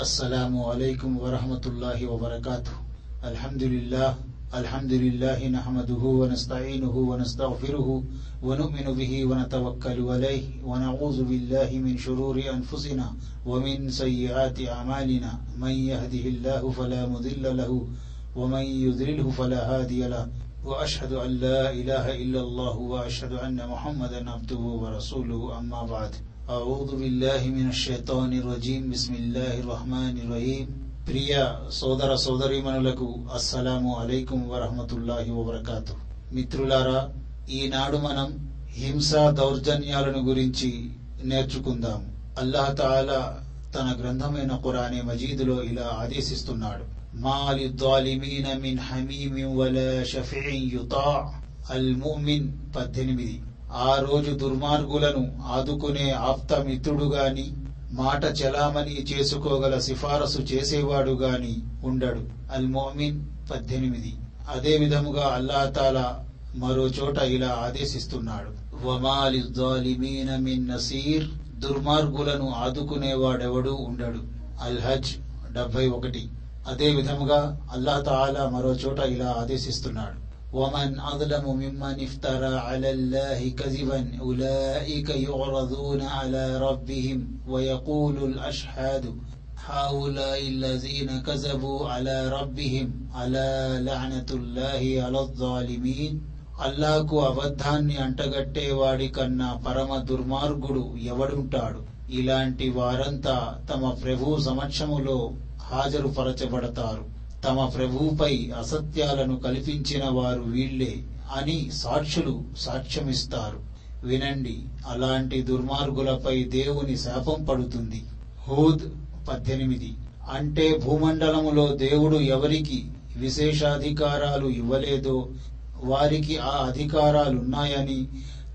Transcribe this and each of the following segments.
السلام عليكم ورحمة الله وبركاته. الحمد لله الحمد لله نحمده ونستعينه ونستغفره ونؤمن به ونتوكل عليه ونعوذ بالله من شرور أنفسنا ومن سيئات أعمالنا. من يهده الله فلا مضل له ومن يضلله فلا هادي له. وأشهد أن لا إله إلا الله وأشهد أن محمدا عبده ورسوله. أما بعد అవుదు బిల్లాహి మిన షైతాని రజీమ్ బిస్మిల్లాహి రహమాని రహీం ప్రియ సోదర సోదరీమణులకు అస్సలాము అలైకుం వరహమతుల్లాహి వబర్కాతు. మిత్రులారా ఈనాడు మనం హింసా దౌర్జన్యాలను గురించి నేర్చుకుందాం. అల్లాహ్ తాలా తన గ్రంథమైన కురానే మజీదులో ఇలా ఆదేశిస్తున్నాడు. మాలిద్వాలిమీన మిన్ హమీమిన్ వల షఫీఇన్ యుతా. అల్ ముమిన్ పద్దెనిమిది. ఆ రోజు దుర్మార్గులను ఆదుకునే ఆప్త మిత్రుడు గాని మాట చలామణి చేసుకోగల సిఫారసు చేసేవాడు గాని ఉండడు. అల్ మోమిన్ పద్దెనిమిది. అదే విధముగా అల్లా మరో చోట ఇలా ఆదేశిస్తున్నాడు. వమాలి మిన్ నసీర్. దుర్మార్గులను ఆదుకునేవాడెవడూ ఉండడు. అల్ హజ్ డెబ్బై ఒకటి. అదే విధముగా అల్లా తాలా మరో చోట ఇలా ఆదేశిస్తున్నాడు. ومن أظلم ممن افترى على الله كذبا أولئك يعرضون على ربهم ويقول الأشهاد هؤلاء الذين كذبوا على ربهم ألا لعنة الله على الظالمين అల్లాకు అబద్ధాన్ని అంటగట్టేవాడి కన్నా పరమ దుర్మార్గుడు ఎవడుంటాడు ఇలాంటి వారంతా తమ ప్రభు సమక్షములో హాజరుపరచబడతారు తమ ప్రభువుపై అసత్యాలను కల్పించిన వారు వీళ్ళే అని సాక్షులు సాక్ష్యమిస్తారు. వినండి అలాంటి దుర్మార్గులపై దేవుని శాపం పడుతుంది. హూద్ పద్దెనిమిది. అంటే భూమండలములో దేవుడు ఎవరికి విశేషాధికారాలు ఇవ్వలేదో వారికి ఆ అధికారాలున్నాయని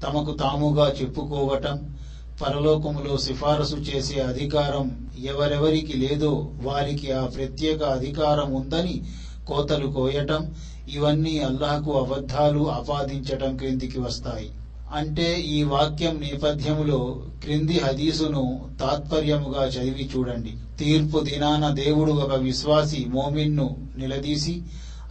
తమకు తాముగా చెప్పుకోవటం పరలోకములో సిఫారసు చేసే అధికారం ఎవరెవరికి లేదో వారికి ఆ ప్రత్యేక అధికారం ఉందని కోతలు కోయటం ఇవన్నీ అల్లాహకు అబద్ధాలు ఆపాదించటం క్రిందికి వస్తాయి. అంటే ఈ వాక్యం నేపథ్యములో క్రింది హదీసును తాత్పర్యముగా చదివి చూడండి. తీర్పు దినాన దేవుడు ఒక విశ్వాసి మోమిన్ను నిలదీసి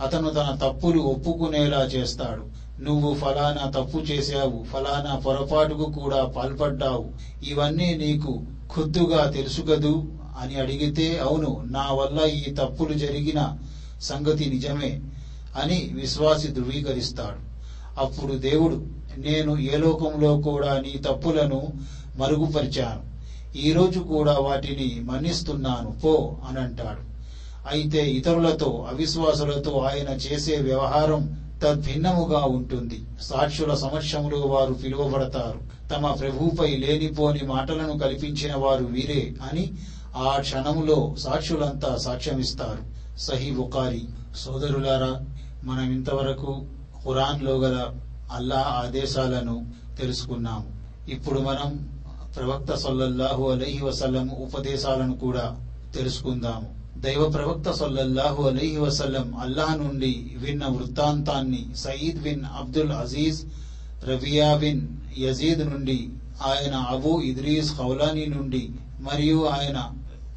అతను తన తప్పులు ఒప్పుకునేలా చేస్తాడు. నువ్వు ఫలానా తప్పు చేశావు ఫలానా పొరపాటుకు కూడా పాల్పడ్డావు. ఇవన్నీ నీకు ఖుద్దుగా తెలుసు కదూ? అని అడిగితే అవును నా వల్ల ఈ తప్పులు జరిగిన సంగతి నిజమే అని విశ్వాసి ధృవీకరిస్తాడు. అప్పుడు దేవుడు నేను ఏ లోకంలో కూడా నీ తప్పులను మరుగుపరిచాను. ఈరోజు కూడా వాటిని మన్నిస్తున్నాను పో అని అంటాడు అయితే ఇతరులతో అవిశ్వాసులతో ఆయన చేసే వ్యవహారం తద్భిన్నముగా ఉంటుంది. సాక్షుల సమక్షములు వారు పిలువబడతారు. తమ ప్రభుపై లేనిపోని మాటలను కల్పించిన వారు వీరే అని ఆ క్షణములో సాక్షులంతా సాక్ష్యమిస్తారు. సహీ బుకారి సోదరులారా మనం ఇంతవరకు ఖురాన్లో గల అల్లా ఆదేశాలను తెలుసుకున్నాము. ఇప్పుడు మనం ప్రవక్త సల్లల్లాహు అలహి వసల్లం ఉపదేశాలను కూడా తెలుసుకుందాము. దైవ ప్రవక్త సొల్లహు అలైహి వసల్లం అల్లాహ్ నుండి విన్న వృత్తాంతాన్ని Saeed bin Abdul Aziz Rabia bin Yazid నుండి ఆయన అబూ ఇద్రీస్ ఖౌలానీ నుండి మరియు ఆయన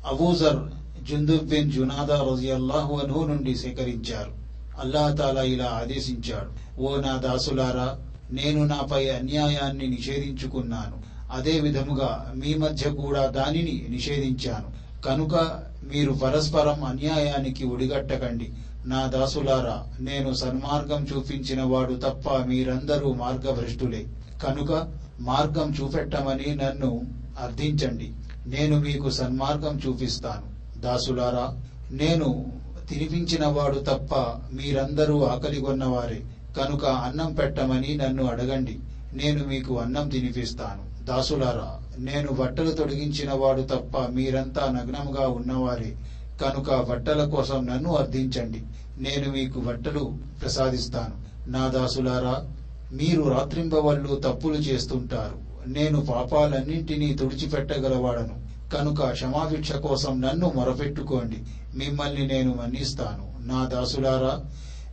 అబూజర్ జుందుబ్ బిన్ జునాదా రజియల్లాహు అన్హు నుండి సేకరించారు. అల్లాహ్ తాలా ఇలా ఆదేశించాడు. ఓ నా దాసులారా నేను నాపై అన్యాయాన్ని నిషేధించుకున్నాను. అదే విధముగా మీ మధ్య కూడా దానిని నిషేధించాను. కనుక మీరు పరస్పరం అన్యాయానికి ఒడిగట్టకండి. నా దాసులారా నేను సన్మార్గం చూపించిన వాడు తప్ప మీరందరూ మార్గభ్రష్టులే. కనుక మార్గం చూపెట్టమని నన్ను అర్థించండి. నేను మీకు సన్మార్గం చూపిస్తాను. దాసులారా నేను తినిపించిన వాడు తప్ప మీరందరూ ఆకలిగొన్నవారే కనుక అన్నం పెట్టమని నన్ను అడగండి. నేను మీకు అన్నం తినిపిస్తాను. దాసులారా నేను బట్టలు తొడిగించిన వాడు తప్ప మీరంతా నగ్నముగా ఉన్నవారే. కనుక బట్టల కోసం నన్ను అర్థించండి. నేను మీకు బట్టలు ప్రసాదిస్తాను. నా దాసులారా మీరు రాత్రింబవళ్ళు తప్పులు చేస్తుంటారు. నేను పాపాలన్నింటినీ తుడిచిపెట్టగలవాడను. కనుక క్షమాభిక్ష కోసం నన్ను మొరపెట్టుకోండి. మిమ్మల్ని నేను మన్నిస్తాను. నా దాసులారా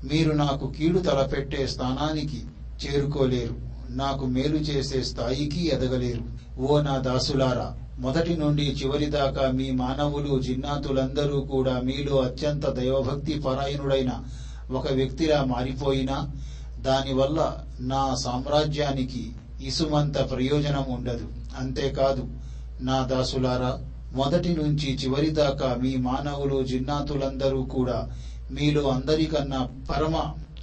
మీరు నాకు కీడు తలపెట్టే స్థానానికి చేరుకోలేరు. నాకు మేలు చేసే స్థాయికి ఎదగలేరు. ఓ నా దాసులారా మొదటి నుండి చివరి దాకా మీ మానవులు జిన్నాతులందరూ కూడా మీలో అత్యంత దైవభక్తి పరాయణుడైన ఒక వ్యక్తిలా మారిపోయినా దానివల్ల నా సామ్రాజ్యానికి ఇసుమంత ప్రయోజనం ఉండదు. అంతేకాదు నా దాసులారా మొదటి నుంచి చివరి దాకా మీ మానవులు జిన్నాతులందరూ కూడా మీలో అందరికన్నా పరమ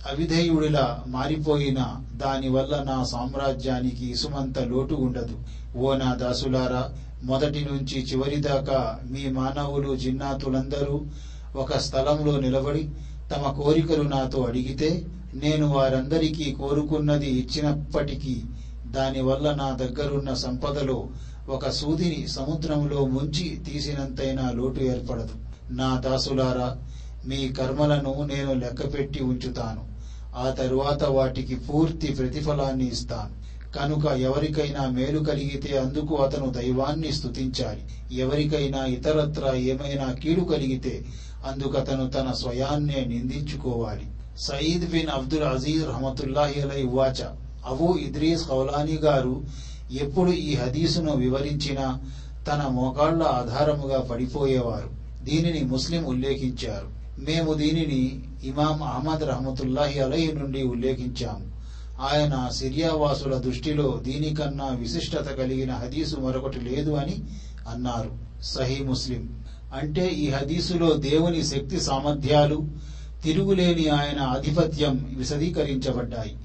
అవిధేయుడిలా మారిపోయిన దానివల్ల నా సామ్రాజ్యానికి ఇసుమంత లోటు ఉండదు. ఓ నా దాసులారా మొదటి నుంచి చివరి దాకా మీ మానవులు జిన్నాతులందరూ ఒక స్థలంలో నిలబడి తమ కోరికలు నాతో అడిగితే నేను వారందరికీ కోరుకున్నది ఇచ్చినప్పటికీ దానివల్ల నా దగ్గరున్న సంపదలో ఒక సూదిని సముద్రంలో ముంచి తీసినంతైనా లోటు ఏర్పడదు. నా దాసులారా మీ కర్మలను నేను లెక్కపెట్టి ఉంచుతాను. ఆ తరువాత వాటికి పూర్తి ప్రతిఫలాన్ని ఇస్తాను. కనుక ఎవరికైనా మేలు కలిగితే అందుకు అతను దైవాన్ని స్తుతించాలి. ఎవరికైనా ఇతరత్ర ఏమైనా కీడు కలిగితే అందుకు అతను తన స్వయాన్నే నిందించుకోవాలి. సయీద్ బిన్ అబ్దుల్ అజీజ్ రహమతుల్లాహి అలై వాచ అబూ ఇద్రీస్ కౌలానీ గారు ఎప్పుడు ఈ హదీసును వివరించినా తన మోకాళ్ళ ఆధారముగా పడిపోయేవారు. దీనిని ముస్లిం ఉల్లేఖించారు. మేము దీనిని ఇమాం అహ్మద్ రహమతుల్లాహి అలహి నుండి ఉల్లేఖించాము. ఆయన సిరియావాసుల దృష్టిలో దీనికన్నా విశిష్టత కలిగిన హదీసు మరొకటి లేదు అని అన్నారు. సహీ ముస్లిం. అంటే ఈ హదీసులో దేవుని శక్తి సామర్థ్యాలు తిరుగులేని ఆయన ఆధిపత్యం విశదీకరించబడ్డాయి.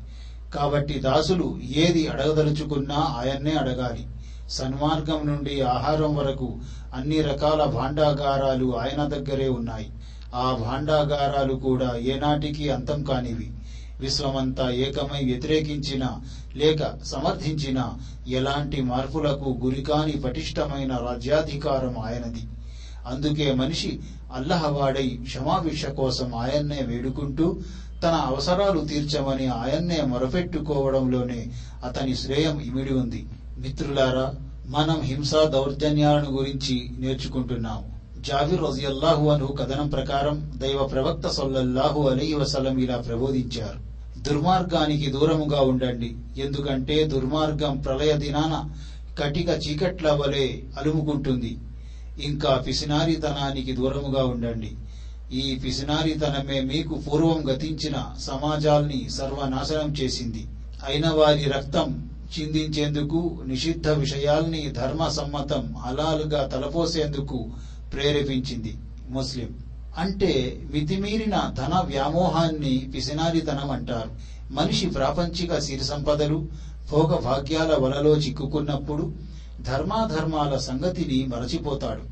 కాబట్టి దాసులు ఏది అడగదలుచుకున్నా ఆయన్నే అడగాలి. సన్మార్గం నుండి ఆహారం వరకు అన్ని రకాల భాండాగారాలు ఆయన దగ్గరే ఉన్నాయి. ఆ భాండాగారాలు కూడా ఏనాటికి అంతం కానివి. విశ్వమంతా ఏకమై వ్యతిరేకించిన లేక సమర్థించిన ఎలాంటి మార్పులకు గురికాని పటిష్టమైన రాజ్యాధికారం ఆయనది. అందుకే మనిషి అల్లహవాడై క్షమాభిక్ష కోసం ఆయన్నే వేడుకుంటూ తన అవసరాలు తీర్చమని ఆయన్నే మొరపెట్టుకోవడంలోనే అతని శ్రేయం ఇమిడి ఉంది. మిత్రులారా మనం హింసా దౌర్జన్యాలను గురించి నేర్చుకుంటున్నాము. జాబిర్ రజియల్లాహు అను కథనం ప్రకారం దైవ ప్రవక్త సొల్లల్లాహు అలీ వసలం ఇలా ప్రబోధించారు. దుర్మార్గానికి దూరముగా ఉండండి. ఎందుకంటే దుర్మార్గం ప్రళయ దినాన కటిక చీకట్ల వలె అలుముకుంటుంది. ఇంకా పిసినారితనానికి దూరముగా ఉండండి. ఈ పిసినారితనమే మీకు పూర్వం గతించిన సమాజాల్ని సర్వనాశనం చేసింది. అయిన వారి రక్తం చిందించేందుకు నిషిద్ధ విషయాల్ని ధర్మ సమ్మతం హలాలుగా తలపోసేందుకు ప్రేరేపించింది ముస్లిం. అంటే మితిమీరిన ధన వ్యామోహాన్ని పిసినారితనం అంటారు. మనిషి ప్రాపంచిక సిరి సంపదలు భోగ భాగ్యాల వలలో చిక్కుకున్నప్పుడు ధర్మాధర్మాల సంగతిని మరచిపోతాడు.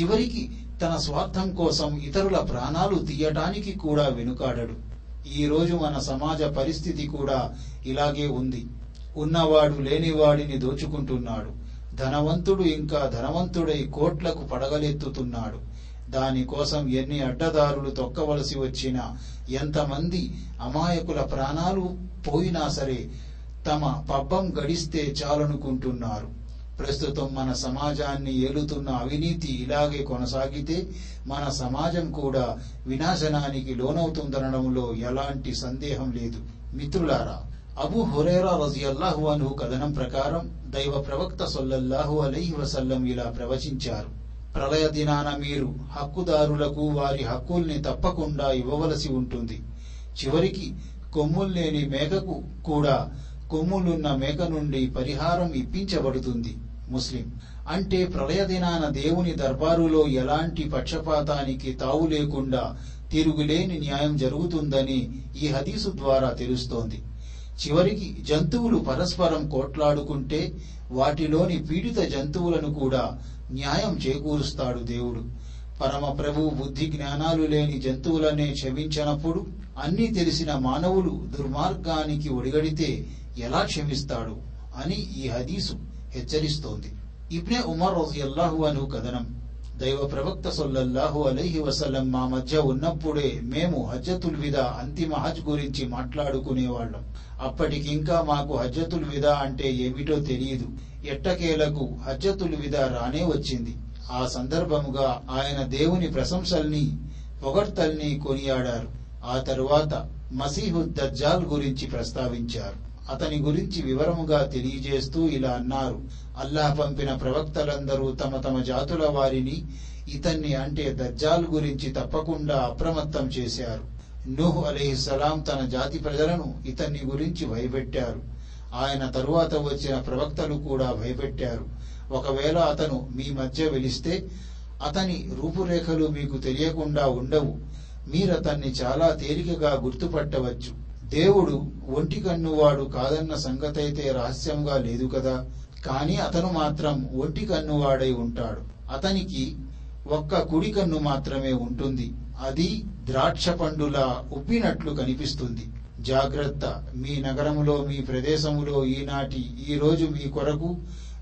చివరికి తన స్వార్థం కోసం ఇతరుల ప్రాణాలు తీయటానికి కూడా వెనుకాడడు. ఈ రోజు మన సమాజ పరిస్థితి కూడా ఇలాగే ఉంది. ఉన్నవాడు లేనివాడిని దోచుకుంటున్నాడు. ధనవంతుడు ఇంకా ధనవంతుడై కోట్లకు పడగలెత్తుతున్నాడు. దానికోసం ఎన్ని అడ్డదారులు తొక్కవలసి వచ్చినా ఎంతమంది అమాయకుల ప్రాణాలు పోయినా సరే తమ పబ్బం గడిస్తే చాలనుకుంటున్నారు. ప్రస్తుతం మన సమాజాన్ని ఏలుతున్న అవినీతి ఇలాగే కొనసాగితే మన సమాజం కూడా వినాశనానికి లోనవుతుందనడంలో ఎలాంటి సందేహం లేదు. మిత్రులారా అబు హురేరా రజియల్లాహు అను కథనం ప్రకారం దైవ ప్రవక్త సొల్లల్లాహు అలైహి వసల్లం ఇలా ప్రవచించారు. ప్రళయ దినాన మీరు హక్కుదారులకు వారి హక్కుల్ని తప్పకుండా ఇవ్వవలసి ఉంటుంది. చివరికి కొమ్ముల్లేని మేకకు కూడా కొమ్ములున్న మేక నుండి పరిహారం ఇప్పించబడుతుంది. ముస్లిం అంటే ప్రళయ దినాన దేవుని దర్బారులో ఎలాంటి పక్షపాతానికి తావు లేకుండా తిరుగులేని న్యాయం జరుగుతుందని ఈ హదీసు ద్వారా తెలుస్తోంది. చివరికి జంతువులు పరస్పరం కోట్లాడుకుంటే వాటిలోని పీడిత జంతువులను కూడా న్యాయం చేకూరుస్తాడు దేవుడు. పరమ ప్రభు బుద్ధి జ్ఞానాలు లేని జంతువులనే క్షమించనప్పుడు అన్నీ తెలిసిన మానవులు దుర్మార్గానికి ఒడిగడితే ఎలా క్షమిస్తాడు అని ఈ హదీసు హెచ్చరిస్తోంది. ఇబ్నే ఉమర్ రజియల్లాహు అను కథనం. దైవ ప్రవక్త సొల్లల్లాహు అలైహి వసల్లం మా మధ్య ఉన్నప్పుడే మేము హజ్జతుల్ విదా అంతిమ హజ్ గురించి మాట్లాడుకునేవాళ్ళం. అప్పటికింకా మాకు హజ్జతుల్ విదా అంటే ఏమిటో తెలియదు ఎట్టకేలకు హజ్జతుల్ విదా రానే వచ్చింది. ఆ సందర్భముగా ఆయన దేవుని ప్రశంసల్ని పొగడ్తల్ని కొనియాడారు. ఆ తరువాత మసీహు దజ్జాల్ గురించి ప్రస్తావించారు. అతని గురించి వివరముగా తెలియజేస్తూ ఇలా అన్నారు. అల్లాహ్ పంపిన ప్రవక్తలందరూ తమ తమ జాతుల వారిని ఇతన్ని అంటే దజ్జాల్ గురించి తప్పకుండా అప్రమత్తం చేశారు. నూహ్ అలీహిస్సలాం తన జాతి ప్రజలను ఇతన్ని గురించి భయపెట్టారు. ఆయన తరువాత వచ్చిన ప్రవక్తలు కూడా భయపెట్టారు. ఒకవేళ అతను మీ మధ్య వెలిస్తే అతని రూపురేఖలు మీకు తెలియకుండా ఉండవు. మీరతన్ని చాలా తేలికగా గుర్తుపట్టవచ్చు. దేవుడు ఒంటి కన్నువాడు కాదన్న సంగతైతే రహస్యంగా లేదు కదా? కాని అతను మాత్రం ఒంటి కన్నువాడై ఉంటాడు. అతనికి ఒక్క కుడి కన్ను మాత్రమే ఉంటుంది. అది ద్రాక్ష పండులా ఉబ్బినట్లు కనిపిస్తుంది. జాగ్రత్త. మీ నగరములో మీ ప్రదేశములో ఈనాటి ఈ రోజు మీ కొరకు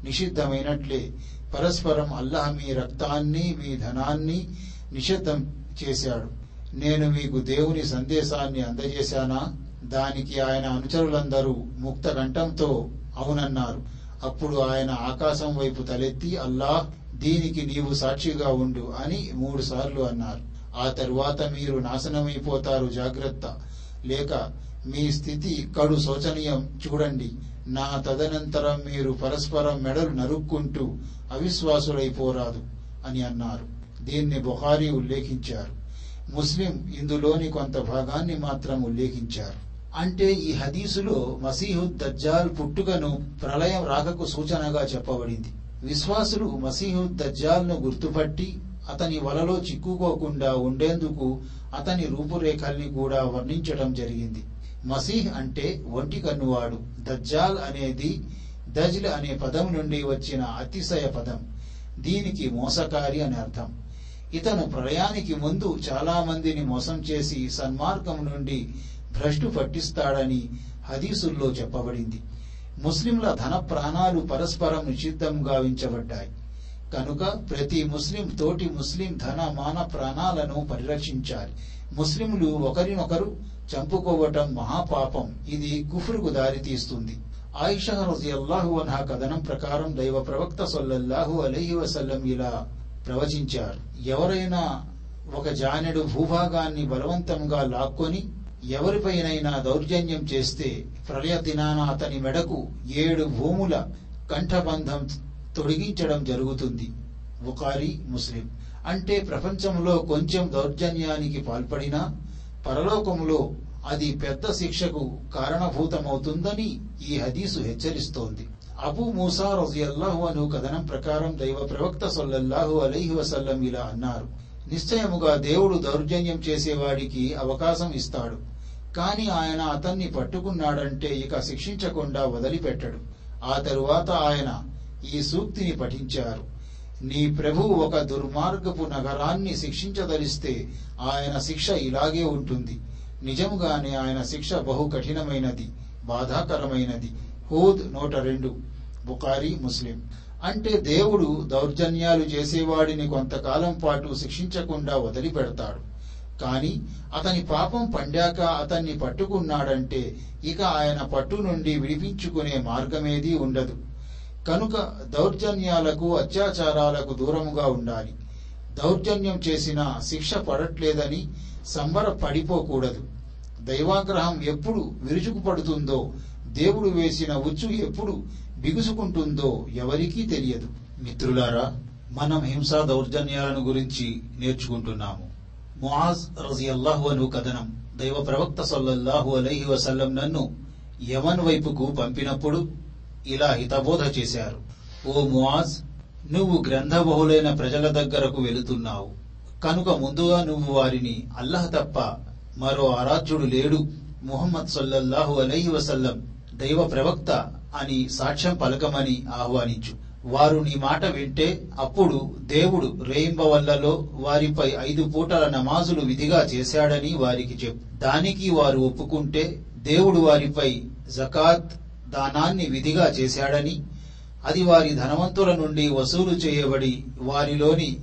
నిషిద్ధమైనట్లే. పరస్పరం అల్లాహ్ మీ రక్తాన్ని మీ ధనాన్ని నిషిద్ధం చేశాడు. నేను మీకు దేవుని సందేశాన్ని అందజేశానా? దానికి ఆయన అనుచరులందరూ ముక్త కంఠంతో అవునన్నారు. అప్పుడు ఆయన ఆకాశం వైపు తలెత్తి అల్లాహ్ దీనికి నీవు సాక్షిగా ఉండు అని మూడు సార్లు అన్నారు. ఆ తరువాత మీరు నాశనమైపోతారు జాగ్రత్త. లేక మీ స్థితి ఇక్కడు శోచనీయం. చూడండి నా తదనంతరం మీరు పరస్పరం మెడలు నరుక్కుంటూ అవిశ్వాసులైపోరాదు అని అన్నారు. దీన్ని బుహారీ ఉల్లేఖించారు. ముస్లిం ఇందులోని కొంత భాగాన్ని మాత్రం ఉల్లేఖించారు. అంటే ఈ హదీసులో మసీహు దజ్జాల్ పుట్టుకను ప్రళయం రాకకు సూచనగా చెప్పబడింది. విశ్వాసులు మసీహు దజ్జాల్ను గుర్తుపట్టి అతని వలలో చిక్కుకోకుండా ఉండేందుకు అతని రూపురేఖల్ని కూడా వర్ణించడం జరిగింది. మసీహ్ అంటే ఒంటి కన్నువాడు. దజ్జాల్ అనేది దజ్ల్ అనే పదం నుండి వచ్చిన అతిశయ పదం. దీనికి మోసకారి అని అర్థం. ఇతను ప్రళయానికి ముందు చాలా మందిని మోసం చేసి సన్మార్గం నుండి భ్రష్టు పట్టిస్తాడని హదీసుల్లో చెప్పబడింది. ముస్లింల ధన ప్రాణాలు పరస్పరం నిషిద్ధం గావించబడ్డాయి. కనుక ప్రతి ముస్లిం తోటి ముస్లిం ధన మాన ప్రాణాలను పరిరక్షించాలి. ముస్లింలు ఒకరినొకరు చంపుకోవటం మహాపాపం. ఇది కుఫ్రుకు దారితీస్తుంది. ఆయిషా రజియల్లాహు అన్హా కథనం ప్రకారం దైవ ప్రవక్త సొల్లల్లాహు అలహి వసల్లం ఇలా ప్రవచించారు. ఎవరైనా ఒక జానెడు భూభాగాన్ని బలవంతంగా లాక్కొని ఎవరిపైనైనా దౌర్జన్యం చేస్తే ప్రళయ దినాన అతని మెడకు ఏడు భూముల కంఠబంధం తొడిగించడం జరుగుతుంది. బుకారి ముస్లిం. అంటే ప్రపంచంలో కొంచెం దౌర్జన్యానికి పాల్పడినా పరలోకములో అది పెద్ద శిక్షకు కారణభూతమవుతుందని ఈ హదీసు హెచ్చరిస్తోంది. అబూ మూసా రజియల్లాహు అను కథనం ప్రకారం దైవ ప్రవక్త సొల్లల్లాహు అలైహి వసల్లం ఇలా అన్నారు. నిశ్చయముగా దేవుడు దౌర్జన్యం చేసేవాడికి అవకాశం ఇస్తాడు. కాని ఆయన అతన్ని పట్టుకున్నాడంటే ఇక శిక్షించకుండా వదిలిపెట్టడు. ఆ తరువాత ఆయన ఈ సూక్తిని పఠించారు. నీ ప్రభు ఒక దుర్మార్గపు నగరాన్ని శిక్షించదలిస్తే ఆయన శిక్ష ఇలాగే ఉంటుంది. నిజంగానే ఆయన శిక్ష బహు కఠినమైనది బాధాకరమైనది. హూద్ నూట రెండు బుకారి ముస్లిం. అంటే దేవుడు దౌర్జన్యాలు చేసేవాడిని కొంతకాలం పాటు శిక్షించకుండా వదిలిపెడతాడు. కాని అతని పాపం పండాక అతన్ని పట్టుకున్నాడంటే ఇక ఆయన పట్టు నుండి విడిపించుకునే మార్గమేదీ ఉండదు. కనుక దౌర్జన్యాలకు అత్యాచారాలకు దూరముగా ఉండాలి. దౌర్జన్యం చేసిన శిక్ష పడట్లేదని సంబర పడిపోకూడదు దైవాగ్రహం ఎప్పుడు విరుచుకుపడుతుందో దేవుడు వేసిన ఉచ్చు ఎప్పుడు బిగుసుకుంటుందో ఎవరికీ తెలియదు. మిత్రులారా మనం హింసా దౌర్జన్యాలను గురించి నేర్చుకుంటున్నాము. ముఆజ్ రజియల్లాహు అను కథనం. దైవ ప్రవక్త సల్లల్లాహు అలైహి వసల్లం నన్ను యమన్ వైపుకు పంపినప్పుడు ఇలా హితబోధ చేశారు. ఓ ముఆజ్ నువ్వు గ్రంథబహులైన ప్రజల దగ్గరకు వెళుతున్నావు. కనుక ముందుగా నువ్వు వారిని అల్లహ తప్ప మరో ఆరాధ్యుడు లేడు. ముహమ్మద్ సల్లల్లాహు అలైహి వసల్లం దైవ ప్రవక్త అని సాక్ష్యం పలకమని ఆహ్వానించు. వారు నీ మాట వింటే అప్పుడు దేవుడు రేయింబవల్లలో వారిపై ఐదు పూటల నమాజులు విధిగా చేశాడని వారికి చెప్పు. దానికి వారు ఒప్పుకుంటే దేవుడు వారిపై జకాత్ దానాన్ని విధిగా చేశాడని అది వారి ధనవంతుల నుండి వసూలు చేయబడి వారిలోని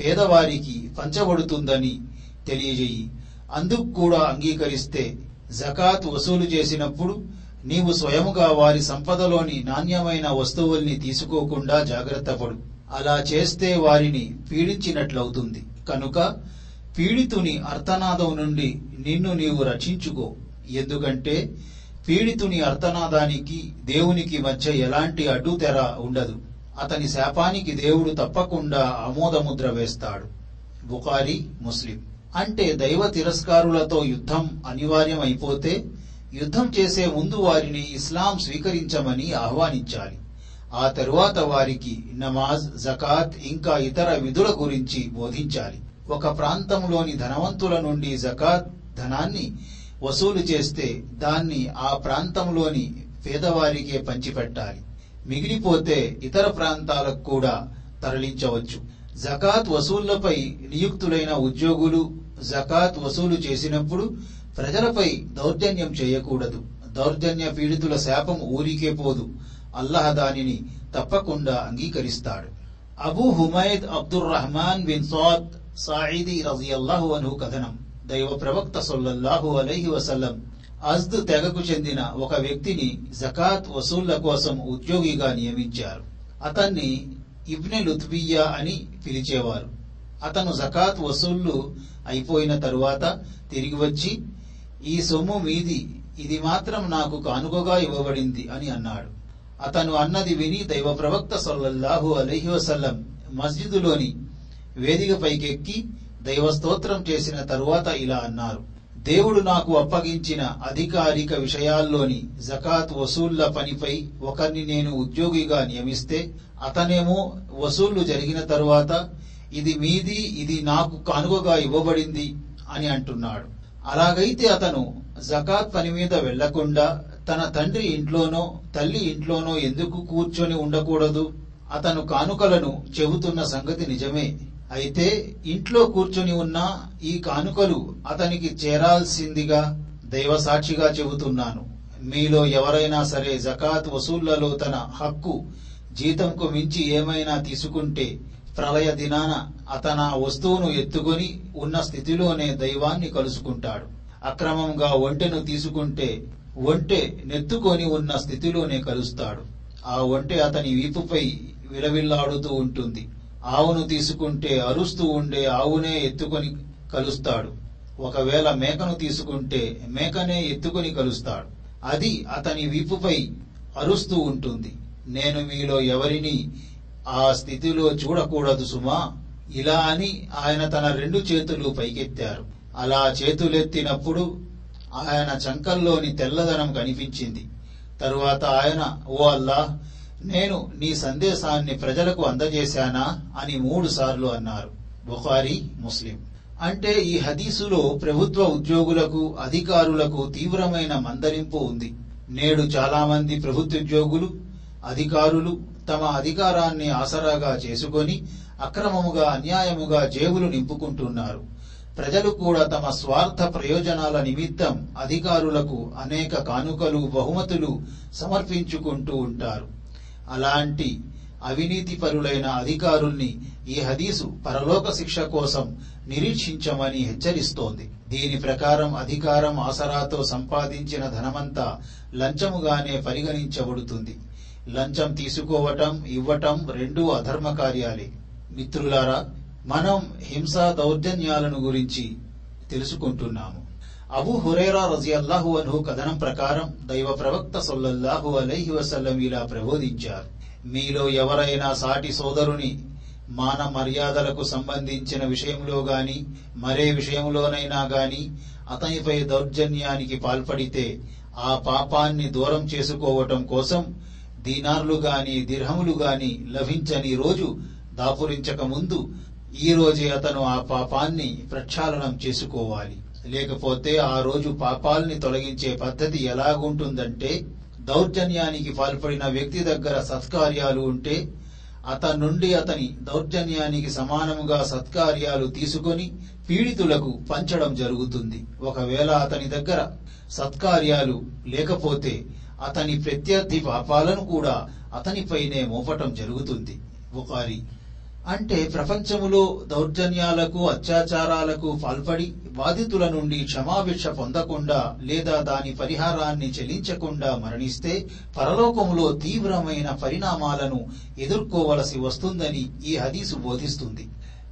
పేదవారికి పంచబడుతుందని తెలియజేయి. అందుకు కూడా అంగీకరిస్తే జకాత్ వసూలు చేసినప్పుడు నీవు స్వయముగా వారి సంపదలోని నాణ్యమైన వస్తువుల్ని తీసుకోకుండా జాగ్రత్త పడు. అలా చేస్తే వారిని పీడించినట్లవుతుంది. కనుక పీడితుని అర్థనాదం నుండి నిన్ను నీవు రక్షించుకో. ఎందుకంటే పీడితుని అర్థనాదానికి దేవునికి మధ్య ఎలాంటి అడ్డుతెర ఉండదు. అతని శాపానికి దేవుడు తప్పకుండా ఆమోదముద్ర వేస్తాడు. బుకారి ముస్లిం. అంటే దైవ తిరస్కారులతో యుద్ధం అనివార్యం అయిపోతే యుద్ధం చేసే ముందు వారిని ఇస్లాం స్వీకరించమని ఆహ్వానించాలి. ఆ తరువాత వారికి నమాజ్ జకాత్ ఇంకా ఇతర విధుల గురించి బోధించాలి. ఒక ప్రాంతంలోని ధనవంతుల నుండి జకాత్ ధనాన్ని వసూలు చేస్తే దాన్ని ఆ ప్రాంతంలోని పేదవారికే పంచిపెట్టాలి. మిగిలిపోతే ఇతర ప్రాంతాలకు కూడా తరలించవచ్చు. జకాత్ వసూళ్ళపై నియుక్తులైన ఉద్యోగులు జకాత్ వసూలు చేసినప్పుడు ప్రజలపై దౌర్జన్యం చేయకూడదు. దౌర్జన్య పీడితుల శాపం ఊరికే పోదు. అల్లహ దానిని తప్పకుండా అంగీకరిస్తాడు. Abu Humaid Abdur Rahman bin Saad Saidi రజియల్లాహు అను కథనం. దైవ ప్రవక్త సొల్లహు అలైహి వసల్లం అజ్ద్ తెగకు చెందిన ఒక వ్యక్తిని జకాత్ వసూళ్ళ కోసం ఉద్యోగిగా నియమించారు. అతన్ని ఇబ్నె లుత్బియా అని పిలిచేవారు. అతను జకాత్ వసూళ్ళు అయిపోయిన తరువాత తిరిగి వచ్చి ఈ సొమ్ము మీది ఇది మాత్రం నాకు కానుకగా ఇవ్వబడింది అని అన్నాడు. అతను అన్నది విని దైవ ప్రవక్త సొల్లహు అలహి వసల్లం మస్జిదులోని వేదిక పైకెక్కి దైవ స్తోత్రం చేసిన తరువాత ఇలా అన్నారు. దేవుడు నాకు అప్పగించిన అధికారిక విషయాల్లోని జకాత్ వసూళ్ళ పనిపై ఒకరిని నేను ఉద్యోగిగా నియమిస్తే అతనేమో వసూళ్ళు జరిగిన తరువాత ఇది మీది ఇది నాకు కానుకగా ఇవ్వబడింది అని అంటున్నాడు. అలాగైతే అతను జకాత్ పని మీద వెళ్ళకుండా తన తండ్రి ఇంట్లోనో తల్లి ఇంట్లోనో ఎందుకు కూర్చొని ఉండకూడదు? అతను కానుకలను చెబుతున్న సంగతి నిజమే. అయితే ఇంట్లో కూర్చొని ఉన్న ఈ కానుకలు అతనికి చేరాల్సిందిగా దైవ సాక్షిగా చెబుతున్నాను. మీలో ఎవరైనా సరే జకాత్ వసూళ్ళలో తన హక్కు జీతంకు మించి ఏమైనా తీసుకుంటే ప్రళయ దినాన అతన వస్తువును ఎత్తుకొని ఉన్న స్థితిలోనే దైవాన్ని కలుసుకుంటాడు. అక్రమంగా ఒంటెను తీసుకుంటే ఒంటె నెత్తుకొని ఉన్న స్థితిలోనే కలుస్తాడు. ఆ ఒంటె అతని వీపుపై విలవిల్లాడుతూ ఉంటుంది. ఆవును తీసుకుంటే అరుస్తూ ఉండే ఆవునే ఎత్తుకొని కలుస్తాడు. ఒకవేళ మేకను తీసుకుంటే మేకనే ఎత్తుకొని కలుస్తాడు. అది అతని వీపుపై అరుస్తూ ఉంటుంది. నేను మీలో ఎవరిని ఆ స్థితిలో చూడకూడదు సుమా. ఇలా అని ఆయన తన రెండు చేతులు పైకెత్తారు. అలా చేతులెత్తినప్పుడు ఆయన చంకల్లోని తెల్లదనం కనిపించింది. తరువాత ఆయన ఓ అల్లా నేను నీ సందేశాన్ని ప్రజలకు అందజేశానా? అని మూడు సార్లు అన్నారు. బుఖారీ ముస్లిం. అంటే ఈ హదీసులో ప్రభుత్వ ఉద్యోగులకు అధికారులకు తీవ్రమైన మందలింపు ఉంది. నేడు చాలా మంది ప్రభుత్వోద్యోగులు అధికారులు తమ అధికారాన్ని ఆసరాగా చేసుకొని అక్రమముగా అన్యాయముగా జేబులు నింపుకుంటున్నారు. ప్రజలు కూడా తమ స్వార్థ ప్రయోజనాల నిమిత్తం అధికారులకు అనేక కానుకలు బహుమతులు సమర్పించుకుంటూ ఉంటారు. అలాంటి అవినీతి పరులైన అధికారుల్ని ఈ హదీసు పరలోక శిక్ష కోసం నిరీక్షించమని హెచ్చరిస్తోంది. దీని ప్రకారం అధికారం ఆసరాతో సంపాదించిన ధనమంతా లంచముగానే పరిగణించబడుతుంది. లంచం తీసుకోవటం ఇవ్వటం రెండూ అధర్మ కార్యాలే. మిత్రులారా మనం హింసా దౌర్జన్యాలను గురించి తెలుసుకుంటున్నాము. అబు హురేరా రజియల్లాహు అన్హు కథనం ప్రకారం దైవ ప్రవక్త సొల్లల్లాహు అలైహి వసల్లం ఇలా ప్రబోధించారు. మీలో ఎవరైనా సాటి సోదరుని మాన మర్యాదలకు సంబంధించిన విషయంలో గాని మరే విషయంలోనైనా గాని అతనిపై దౌర్జన్యానికి పాల్పడితే ఆ పాపాన్ని దూరం చేసుకోవటం కోసం దీనార్లు గాని దిర్హములు గాని లభించని రోజు దాపురించక ముందు ఈ రోజే అతను ఆ పాపాన్ని ప్రక్షాళనం చేసుకోవాలి. లేకపోతే ఆ రోజు పాపాల్ని తొలగించే పద్ధతి ఎలాగుంటుందంటే దౌర్జన్యానికి పాల్పడిన వ్యక్తి దగ్గర సత్కార్యాలు ఉంటే అతని నుండి అతని దౌర్జన్యానికి సమానముగా సత్కార్యాలు తీసుకొని పీడితులకు పంచడం జరుగుతుంది. ఒకవేళ అతని దగ్గర సత్కార్యాలు లేకపోతే అతని ప్రత్యర్థి పాపాలను కూడా అతనిపైనే మోపటం జరుగుతుంది. బుకారి అంటే ప్రపంచములో దౌర్జన్యాలకు అత్యాచారాలకు పాల్పడి బాధితుల నుండి క్షమాభిక్ష పొందకుండా లేదా దాని పరిహారాన్ని చెల్లించకుండా మరణిస్తే పరలోకములో తీవ్రమైన పరిణామాలను ఎదుర్కోవలసి వస్తుందని ఈ హదీసు బోధిస్తుంది.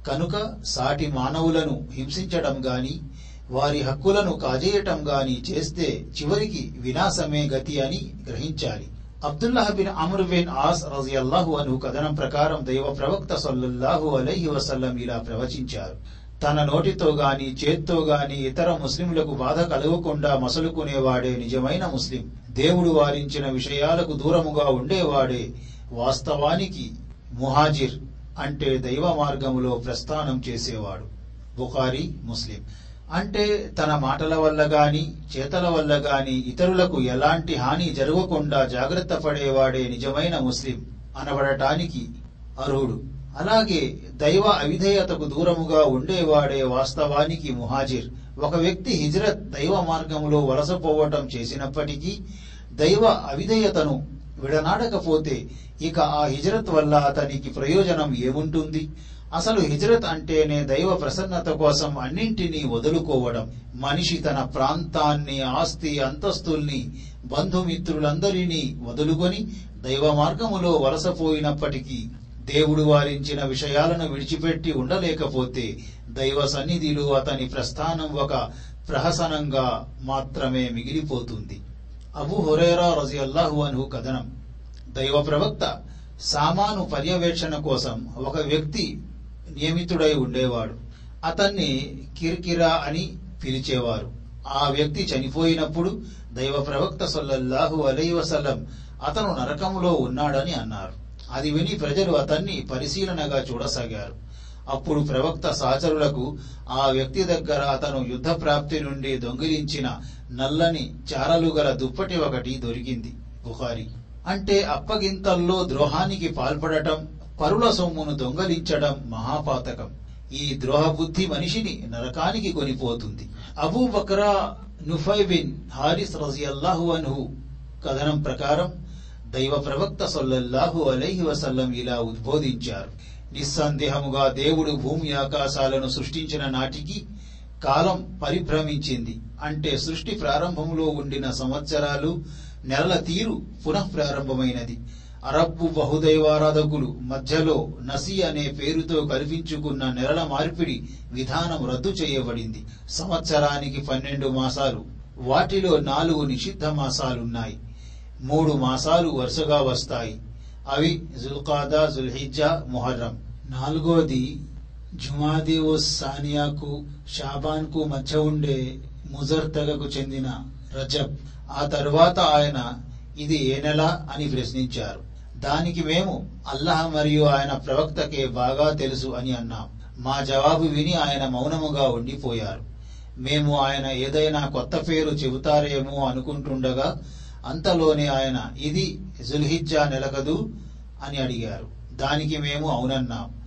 కనుక సాటి మానవులను హింసించడం గాని వారి హక్కులను కాజేయటం గాని చేస్తే చివరికి వినాశమే గతి అని గ్రహించాలి. Abdullah bin Amr bin As రజియల్లాహు అను కథనం ప్రకారం దైవ ప్రవక్త సల్లుల్లాహు అలహి వసల్లం ఇలా ప్రవచించారు. తన నోటితో గాని చేత్తో గాని ఇతర ముస్లింలకు బాధ కలగకుండా మసలుకునేవాడే నిజమైన ముస్లిం. దేవుడు వారించిన విషయాలకు దూరముగా ఉండేవాడే వాస్తవానికి ముహాజిర్ అంటే దైవ మార్గములో ప్రస్థానం చేసేవాడు. బుఖారి ముస్లిం. అంటే తన మాటల వల్ల గాని చేతల వల్ల గాని ఇతరులకు ఎలాంటి హాని జరగకుండా జాగ్రత్త పడేవాడే నిజమైన ముస్లిం అనబడటానికి అర్హుడు. అలాగే దైవ అవిధేయతకు దూరముగా ఉండేవాడే వాస్తవానికి ముహాజిర్. ఒక వ్యక్తి హిజ్రత్ దైవ మార్గములో వలసపోవటం చేసినప్పటికీ దైవ అవిధేయతను విడనాడకపోతే ఇక ఆ హిజ్రత్ వల్ల అతనికి ప్రయోజనం ఏముంటుంది? అసలు హిజ్రత్ అంటేనే దైవ ప్రసన్నత కోసం అన్నింటినీ వదులుకోవడం మనిషి తన ప్రాంతాన్ని ఆస్తి అంతస్తుల్ని బంధుమిత్రులందరినీ వదులుకొని దైవ మార్గములో వలసపోయినప్పటికీ దేవుడు వారించిన విషయాలను విడిచిపెట్టి ఉండలేకపోతే దైవ సన్నిధిలో అతని ప్రస్థానం ఒక ప్రహసనంగా మాత్రమే మిగిలిపోతుంది. అబు హురేరా రజియల్లాహు అన్హు కథనం. దైవ ప్రవక్త సామాను పర్యవేక్షణ కోసం ఒక వ్యక్తి నియమితుడై ఉండేవాడు. అతన్ని కిర్కిరా అని పిలిచేవారు. ఆ వ్యక్తి చనిపోయినప్పుడు దైవ ప్రవక్త సొల్లహు అలై వసలం అతను నరకంలో ఉన్నాడని అన్నారు. అది విని ప్రజలు అతన్ని పరిశీలనగా చూడసాగారు. అప్పుడు ప్రవక్త సహచరులకు ఆ వ్యక్తి దగ్గర అతను యుద్ధ ప్రాప్తి నుండి దొంగిలించిన నల్లని చారలు గల దుప్పటి ఒకటి దొరికింది బుహారి అంటే అప్పగింతల్లో ద్రోహానికి పాల్పడటం పరుల సొమ్మును దొంగలించడం మహాపాతకం. ఈ ద్రోహబుద్ధి మనిషిని నరకానికి కొనిపోతుంది. Abu Bakra Nufay bin Harith రజియల్లాహు అన్హు కథనం ప్రకారం దైవ ప్రవక్త సొల్లహు అలైహి వసల్లం ఇలా ఉద్బోధించారు. నిస్సందేహముగా దేవుడు భూమి ఆకాశాలను సృష్టించిన నాటికి కాలం పరిభ్రమించింది. అంటే సృష్టి ప్రారంభంలో ఉండిన సంవత్సరాలు నెలల తీరు పునః ప్రారంభమైనది అరబ్బు బహుదైవారాధకులు మధ్యలో నసి అనే పేరుతో కల్పించుకున్న నెలల మార్పిడి విధానం రద్దు చేయబడింది. సంవత్సరానికి పన్నెండు మాసాలు వాటిలో నాలుగు నిషిద్ధ మాసాలున్నాయి. మూడు మాసాలు వరుసగా వస్తాయి. అవి జుల్కాదా జుల్హిజ్జా ముహర్రం. నాలుగోది జుమాదేవో సానియాకు షాబాన్కు మధ్య ఉండే ముజర్ తెగకు చెందిన రజబ్. ఆ తరువాత ఆయన ఇది ఏ నెల అని ప్రశ్నించారు. దానికి మేము అల్లాహ్ మరియు ఆయన ప్రవక్తకే బాగా తెలుసు అని అన్నాం. మా జవాబు విని ఆయన మౌనముగా ఉండిపోయారు. మేము ఆయన ఏదైనా కొత్త పేరు చెబుతారేమో అనుకుంటుండగా అంతలోనే ఆయన ఇది జుల్హిజ్జా నెలకదు అని అడిగారు. దానికి మేము అవునన్నాం.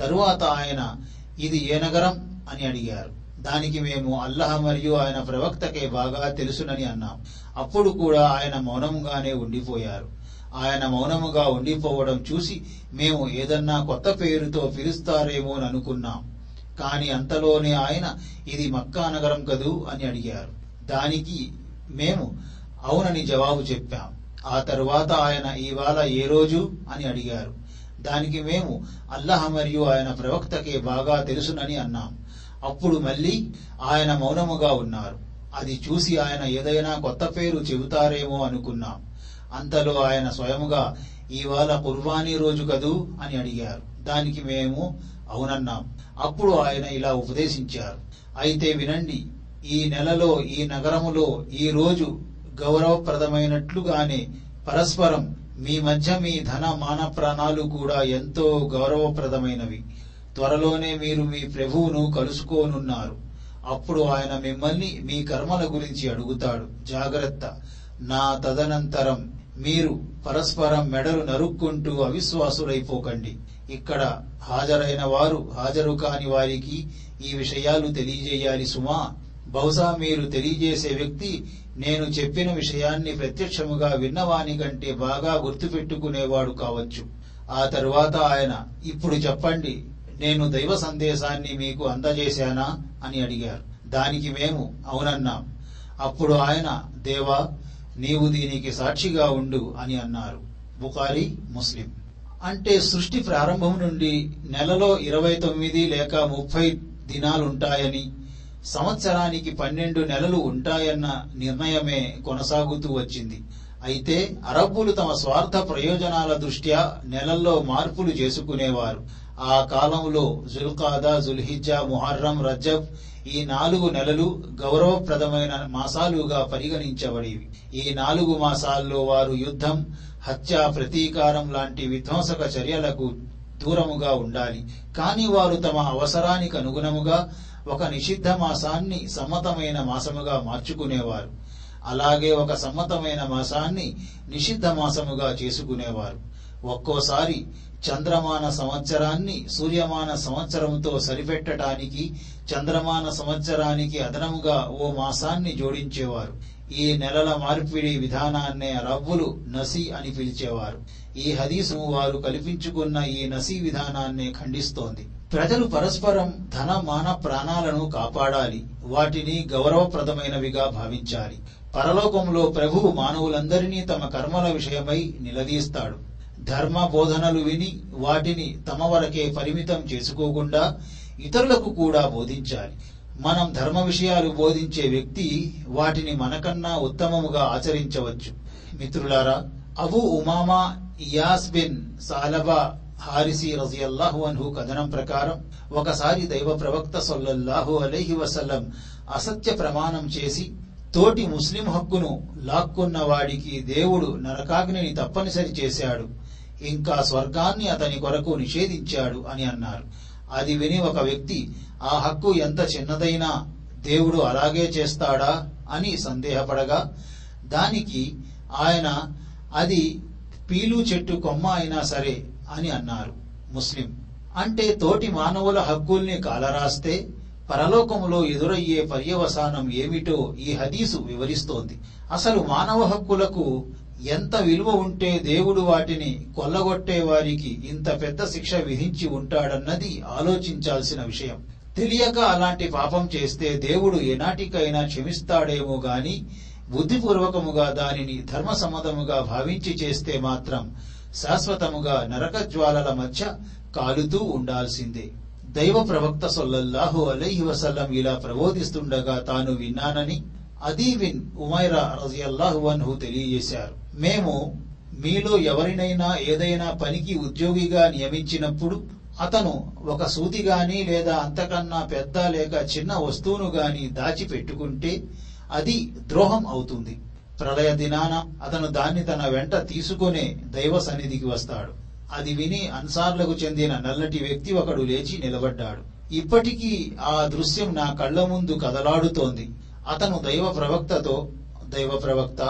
తరువాత ఆయన ఇది ఏ నగరం అని అడిగారు. దానికి మేము అల్లహ మరియు ఆయన ప్రవక్తకే బాగా తెలుసునని అన్నాం. అప్పుడు కూడా ఆయన మౌనముగానే ఉండిపోయారు. ఆయన మౌనముగా ఉండిపోవడం చూసి మేము ఏదన్నా కొత్త పేరుతో పిలుస్తారేమో అని అనుకున్నాం. కాని అంతలోనే ఆయన ఇది మక్కా నగరం కదూ? అని అడిగారు. దానికి మేము అవునని జవాబు చెప్పాం. ఆ తరువాత ఆయన ఇవాళ ఏ రోజు? అని అడిగారు. దానికి మేము అల్లహ మరియు ఆయన ప్రవక్తకే బాగా తెలుసునని అన్నాం. అప్పుడు మళ్ళీ ఆయన మౌనముగా ఉన్నారు. అది చూసి ఆయన ఏదైనా కొత్త పేరు చెబుతారేమో అనుకున్నాం. అంతలో ఆయన స్వయముగా ఇవాళ కుర్బానీ రోజు కదూ అని అడిగారు. దానికి మేము అవునన్నాం. అప్పుడు ఆయన ఇలా ఉపదేశించారు. అయితే వినండి ఈ నెలలో ఈ నగరములో ఈ రోజు గౌరవప్రదమైనట్లుగానే పరస్పరం మీ మధ్య మీ ధన మాన ప్రాణాలు కూడా ఎంతో గౌరవప్రదమైనవి. త్వరలోనే మీరు మీ ప్రభువును కలుసుకోనున్నారు. అప్పుడు ఆయన మిమ్మల్ని మీ కర్మల గురించి అడుగుతాడు. జాగ్రత్త. నా తదనంతరం మీరు పరస్పరం మెడలు నరుక్కుంటూ అవిశ్వాసులైపోకండి. ఇక్కడ హాజరైన వారు హాజరు కాని వారికి ఈ విషయాలు తెలియజేయాలి సుమా. బహుశా మీరు తెలియజేసే వ్యక్తి నేను చెప్పిన విషయాన్ని ప్రత్యక్షముగా విన్నవాని కంటే బాగా గుర్తుపెట్టుకునేవాడు కావచ్చు. ఆ తరువాత ఆయన ఇప్పుడు చెప్పండి నేను దైవ సందేశాన్ని మీకు అందజేశానా? అని అడిగారు. దానికి మేము అవునన్నాం. అప్పుడు ఆయన దేవా నీవు దీనికి సాక్షిగా ఉండు అని అన్నారు. బుకారి ముస్లిం. అంటే సృష్టి ప్రారంభం నుండి నెలలో ఇరవై తొమ్మిది లేక ముప్పై దినాలుంటాయని సంవత్సరానికి పన్నెండు నెలలు ఉంటాయన్న నిర్ణయమే కొనసాగుతూ వచ్చింది. అయితే అరబ్బులు తమ స్వార్థ ప్రయోజనాల దృష్ట్యా నెలల్లో మార్పులు చేసుకునేవారు. ఆ కాలంలో జుల్కాదా జుల్హిజ్జా ముహర్రం రజబ్ ఈ నాలుగు నెలలు గౌరవప్రదమైన మాసాలుగా పరిగణించబడేవి ఈ నాలుగు మాసాల్లో వారు యుద్ధం హత్య ప్రతీకారం లాంటి విధ్వంసక చర్యలకు దూరముగా ఉండాలి. కాని వారు తమ అవసరానికి అనుగుణముగా ఒక నిషిద్ధ మాసాన్ని సమ్మతమైన మాసముగా మార్చుకునేవారు. అలాగే ఒక సమ్మతమైన మాసాన్ని నిషిద్ధ మాసముగా చేసుకునేవారు. ఒక్కోసారి చంద్రమాన సంవత్సరాన్ని సూర్యమాన సంవత్సరంతో సరిపెట్టడానికి చంద్రమాన సంవత్సరానికి అదనముగా ఓ మాసాన్ని జోడించేవారు. ఈ నెలల మార్పిడి విధానాన్నే రవ్వులు నసి అని పిలిచేవారు. ఈ హదీసు వారు కల్పించుకున్న ఈ నసి విధానాన్నే ఖండిస్తోంది. ప్రజలు పరస్పరం ధన మాన ప్రాణాలను కాపాడాలి. వాటిని గౌరవప్రదమైనవిగా భావించాలి. పరలోకంలో ప్రభువు మానవులందరినీ తమ కర్మల విషయమై నిలదీస్తాడు. ధర్మ బోధనలు విని వాటిని తమ వరకే పరిమితం చేసుకోకుండా ఇతరులకు కూడా బోధించాలి. మనం ధర్మ విషయాలు బోధించే వ్యక్తి వాటిని మనకన్నా ఉత్తమముగా ఆచరించవచ్చు. మిత్రులారా అబు ఉమామా ఇయాస్ బిన్ సాలబా హారిసి రజియల్లాహు అన్హు కథనం ప్రకారం ఒకసారి దైవ ప్రవక్త సొల్లహు అలైహి వసల్లం అసత్య ప్రమాణం చేసి తోటి ముస్లిం హక్కును లాక్కున్న వాడికి దేవుడు నరకాగ్నిని తప్పనిసరి చేశాడు. ఇంకా స్వర్గాన్ని అతని కొరకు నిషేధించాడు అని అన్నారు. అది విని ఒక వ్యక్తి ఆ హక్కు ఎంత చిన్నదైనా దేవుడు అలాగే చేస్తాడా? అని సందేహపడగా దానికి ఆయన అది పీలు చెట్టు కొమ్మ అయినా సరే అని అన్నారు. ముస్లిం అంటే తోటి మానవుల హక్కుల్ని కాలరాస్తే పరలోకములో ఎదురయ్యే పర్యవసానం ఏమిటో ఈ హదీసు వివరిస్తోంది. అసలు మానవ హక్కులకు ఎంత విలువ ఉంటే దేవుడు వాటిని కొల్లగొట్టే వారికి ఇంత పెద్ద శిక్ష విధించి ఉంటాడన్నది ఆలోచించాల్సిన విషయం. తెలియక అలాంటి పాపం చేస్తే దేవుడు ఎనాటికైనా క్షమిస్తాడేమో గాని బుద్ధిపూర్వకముగా దానిని ధర్మసమ్మతముగా భావించి చేస్తే మాత్రం శాశ్వతముగా నరక జ్వాలల మధ్య కాలుతూ ఉండాల్సిందే. దైవ ప్రవక్త సొల్లల్లాహు అలైహి వసల్లం ఇలా ప్రబోధిస్తుండగా తాను విన్నానని అదీవిన్ ఉమైరా రజియల్లాహు అన్హు తెలియజేశారు. మేము మీలో ఎవరినైనా ఏదైనా పనికి ఉద్యోగిగా నియమించినప్పుడు అతను ఒక సూతి గాని లేదా అంతకన్నా పెద్ద లేక చిన్న వస్తువును గాని దాచిపెట్టుకుంటే అది ద్రోహం అవుతుంది. ప్రళయ దినాన అతను దాన్ని తన వెంట తీసుకునే దైవ సన్నిధికి వస్తాడు. అది విని అన్సార్లకు చెందిన నల్లటి వ్యక్తి ఒకడు లేచి నిలబడ్డాడు. ఇప్పటికీ ఆ దృశ్యం నా కళ్ళ ముందు కదలాడుతోంది. అతను దైవ ప్రవక్తతో దైవ ప్రవక్త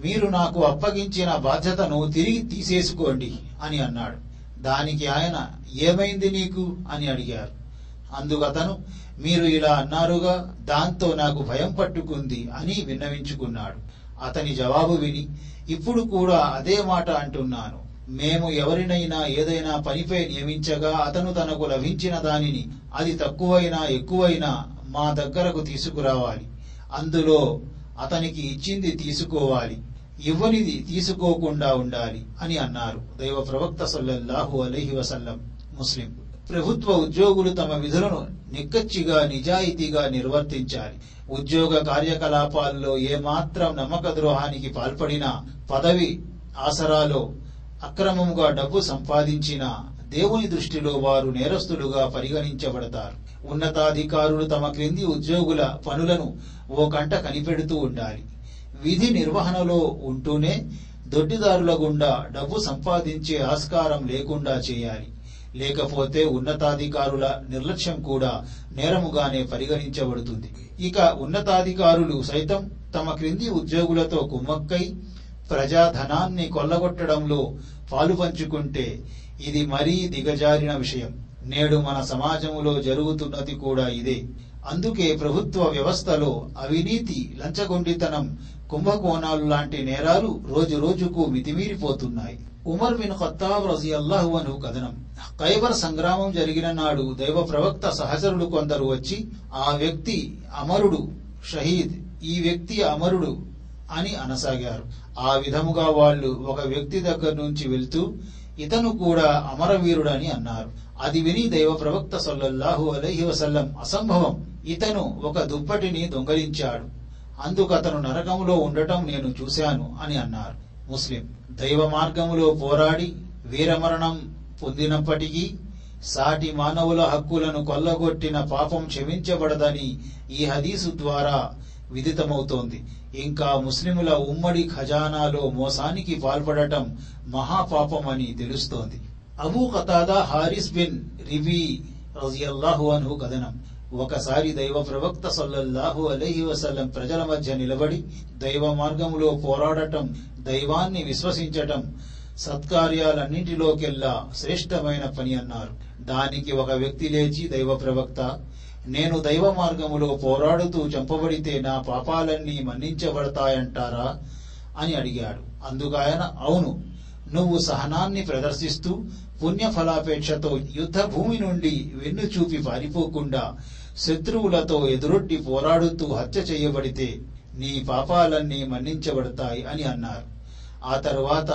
మీరు నాకు అప్పగించిన బాధ్యతను తిరిగి తీసేసుకోండి అని అన్నాడు. దానికి ఆయన ఏమైంది నీకు? అని అడిగారు. అందుకతను మీరు ఇలా అన్నారుగా దాంతో నాకు భయం పట్టుకుంది అని విన్నవించుకున్నాడు. అతని జవాబు విని ఇప్పుడు కూడా అదే మాట అంటున్నాను. మేము ఎవరినైనా ఏదైనా పనిపై నియమించగా అతను తనకు లభించిన దానిని అది తక్కువైనా ఎక్కువైనా మా దగ్గరకు తీసుకురావాలి. అందులో అతనికి ఇచ్చింది తీసుకోవాలి. ఇవ్వనిది తీసుకోకుండా ఉండాలి అని అన్నారు. దైవ ప్రవక్త సల్లల్లాహు అలహి వసల్లం ముస్లిం. ప్రభుత్వ ఉద్యోగులు తమ విధులను నిక్కచ్చిగా నిజాయితీగా నిర్వర్తించాలి. ఉద్యోగ కార్యకలాపాల్లో ఏమాత్రం నమ్మక ద్రోహానికి పాల్పడినా పదవి ఆసరాలో అక్రమముగా డబ్బు సంపాదించిన దేవుని దృష్టిలో వారు నేరస్తులుగా పరిగణించబడతారు. ఉన్నతాధికారులు తమ క్రింది ఉద్యోగుల పనులను ఓ కంట కనిపెడుతూ ఉండాలి. విధి నిర్వహణలో ఉంటూనే దొడ్డిదారుల గుండా డబ్బు సంపాదించే ఆస్కారం లేకుండా చేయాలి. లేకపోతే ఉన్నతాధికారుల నిర్లక్ష్యం కూడా నేరముగానే పరిగణించబడుతుంది. ఇక ఉన్నతాధికారులు సైతం తమ క్రింది ఉద్యోగులతో కుమ్మక్కై ప్రజాధనాన్ని కొల్లగొట్టడంలో పాలుపంచుకుంటే ఇది మరీ దిగజారిన విషయం. నేడు మన సమాజంలో జరుగుతున్నది కూడా ఇదే. అందుకే ప్రభుత్వ వ్యవస్థలో అవినీతి లంచగొండితనం కుంభకోణాలు లాంటి నేరాలు రోజు రోజుకు మితిమీరిపోతున్నాయి. ఉమర్ బిన్ ఖత్తాబ్ రజియల్లాహు అను కథనం. ఖైబర్ సంగ్రామం జరిగిన నాడు దైవ ప్రవక్త సహచరులు కొందరు వచ్చి ఆ వ్యక్తి అమరుడు షహీద్ ఈ వ్యక్తి అమరుడు అని అనసాగారు. ఆ విధముగా వాళ్ళు ఒక వ్యక్తి దగ్గర నుంచి వెళ్తూ ఇతను కూడా అమరవీరుడని అన్నారు. అది విని దైవ ప్రవక్త సొల్లహు అలహి వసల్లం అసంభవం ఇతను ఒక దుప్పటిని దొంగలించాడు. అందుకు అతను నరకములో ఉండటం నేను చూశాను అని అన్నారు. ముస్లిం దైవ మార్గములో పోరాడి వీరమరణం పొందినప్పటికీ సాటి మానవుల హక్కులను కొల్లగొట్టిన పాపం క్షమించబడదని ఈ హదీసు ద్వారా విదితమవుతోంది. ఇంకా ముస్లిముల ఉమ్మడి ఖజానాలో మోసానికి పాల్పడటం మహాపాపమని తెలుస్తోంది. Abu Qatada Haris bin Ribi రజియల్లాహు అన్హు కథనం. ఒకసారి దైవ ప్రవక్త సల్లల్లాహు అలహి వసల్లం ప్రజల మధ్య నిలబడి దైవ మార్గములో పోరాడటం దైవాన్ని విశ్వసించటం సత్కార్యాలన్నింటిలోకెల్లా శ్రేష్టమైన పని అన్నారు. దానికి ఒక వ్యక్తి లేచి దైవ ప్రవక్త నేను దైవ మార్గములో పోరాడుతూ చంపబడితే నా పాపాలన్నీ మన్నించబడతాయంటారా? అని అడిగాడు. అందుకాయన అవును నువ్వు సహనాన్ని ప్రదర్శిస్తూ పుణ్య ఫలాపేక్షతో యుద్ధ భూమి నుండి వెన్ను చూపి పారిపోకుండా శత్రువులతో ఎదురొడ్డి పోరాడుతూ హత్య చేయబడితే నీ పాపాలన్నీ మన్నించబడతాయి అని అన్నారు. ఆ తరువాత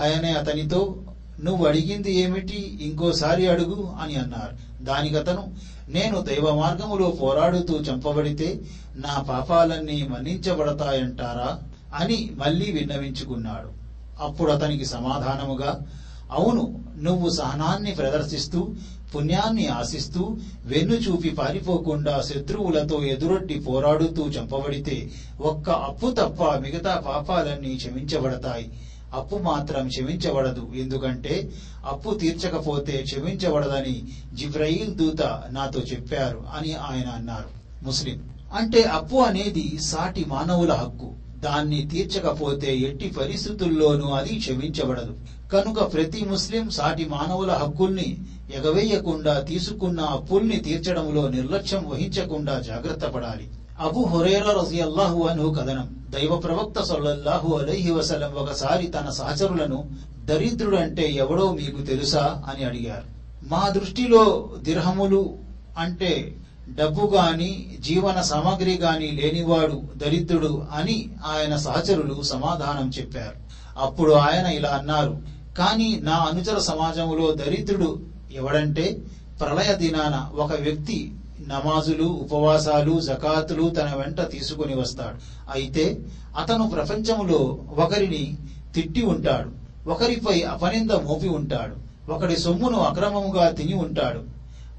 ఆయనే అతనితో నువ్వు అడిగింది ఏమిటి? ఇంకోసారి అడుగు అని అన్నారు. దానికతను నేను దైవ మార్గములో పోరాడుతూ చంపబడితే నా పాపాలన్నీ మన్నించబడతాయంటారా? అని మళ్ళీ విన్నవించుకున్నాడు. అప్పుడు అతనికి సమాధానముగా అవును నువ్వు సహనాన్ని ప్రదర్శిస్తూ పుణ్యాన్ని ఆశిస్తూ వెన్ను చూపి పారిపోకుండా శత్రువులతో ఎదురొట్టి పోరాడుతూ చంపబడితే ఒక్క అప్పు తప్ప మిగతా పాపాలన్నీ క్షమించబడతాయి. అప్పు మాత్రం క్షమించబడదు. ఎందుకంటే అప్పు తీర్చకపోతే క్షమించబడదని జిబ్రయీల్ దూత నాతో చెప్పారు అని ఆయన అన్నారు. ముస్లిం అంటే అప్పు అనేది సాటి మానవుల హక్కు. దాన్ని తీర్చకపోతే ఎట్టి పరిస్థితుల్లోనూ అది క్షమించబడదు. కనుక ప్రతి ముస్లిం సాటి మానవుల హక్కుల్ని ఎగవేయకుండా తీసుకున్న అప్పుల్ని తీర్చడంలో నిర్లక్ష్యం వహించకుండా జాగ్రత్త పడాలి. అబు హురేరా రజియల్లాహు అను కథనం. దైవ ప్రవక్త సొల్లహు అలైహి వసలం ఒకసారి తన సహచరులను దరిద్రుడంటే ఎవడో మీకు తెలుసా? అని అడిగారు. మా దృష్టిలో దిర్హములు అంటే డబ్బు గాని జీవన సామగ్రి గాని లేనివాడు దరిద్రుడు అని ఆయన సహచరులు సమాధానం చెప్పారు. అప్పుడు ఆయన ఇలా అన్నారు కానీ నా అనుచర సమాజంలో దరిద్రుడు ఎవడంటే ప్రళయ దినాన ఒక వ్యక్తి నమాజులు ఉపవాసాలు జకాతులు తన వెంట తీసుకుని వస్తాడు. అయితే అతను ప్రపంచంలో ఒకరిని తిట్టి ఉంటాడు. ఒకరిపై అపనింద మోపి ఉంటాడు. ఒకడి సొమ్మును అక్రమముగా తిని ఉంటాడు.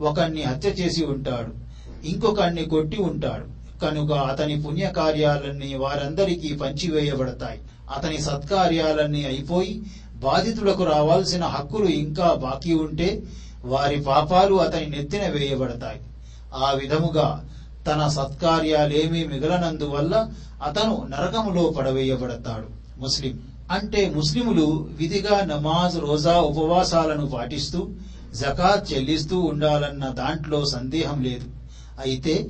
ఒకణ్ణి హత్య చేసి ఉంటాడు. ఇంకొకణ్ణి కొట్టి ఉంటాడు. కనుక అతని పుణ్యకార్యాలన్నీ వారందరికీ పంచివేయబడతాయి. అతని సత్కార్యాలన్నీ అయిపోయి బాధితులకు రావాల్సిన హక్కులు ఇంకా బాకీ ఉంటే వారి పాపాలు అతని నెత్తిన వేయబడతాయి. ఆ విధముగా తన సత్కార్యాలేమీ మిగలనందువల్ల అతను నరకములో పడవేయబడతాడు. ముస్లిం అంటే ముస్లిములు విధిగా నమాజ్ రోజా ఉపవాసాలను పాటిస్తూ జకాత్ చెల్లిస్తూ ఉండాలన్న దాంట్లో సందేహం లేదు. అయితే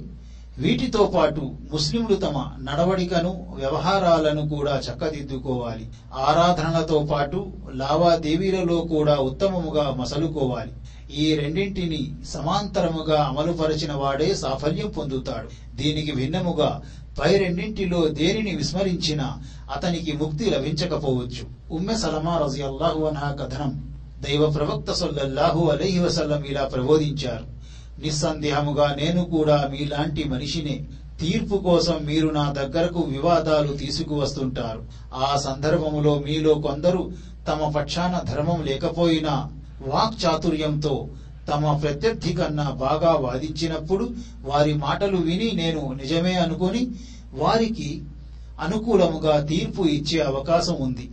వీటితో పాటు ముస్లింలు తమ నడవడికను వ్యవహారాలను కూడా చక్కదిద్దుకోవాలి. ఆరాధనలతో పాటు లావాదేవీలలో కూడా ఉత్తమముగా మసలుకోవాలి. ఈ రెండింటిని సమాంతరముగా అమలుపరచిన వాడే సాఫల్యం పొందుతాడు. దీనికి భిన్నముగా పై రెండింటిలో దేనిని విస్మరించినా అతనికి ముక్తి లభించకపోవచ్చు. ఉమ్మె సలమా రజియల్లాహు అన్హా కథనం. దైవ ప్రవక్త సొల్లల్లాహు అలహి వసల్లం ఇలా ప్రబోధించారు. నిస్సందేహముగా నేను కూడా మీలాంటి మనిషినే తీర్పు కోసం మీరు నా దగ్గరకు వివాదాలు తీసుకువస్తుంటారు. ఆ సందర్భములో మీలో కొందరు తమ పక్షాన ధర్మం లేకపోయినా వాక్చాతుర్యంతో తమ ప్రత్యర్థి కన్నా బాగా వాదించినప్పుడు వారి మాటలు విని నేను నిజమే అనుకొని వారికి అనుకూలముగా తీర్పు ఇచ్చే అవకాశం ఉంది.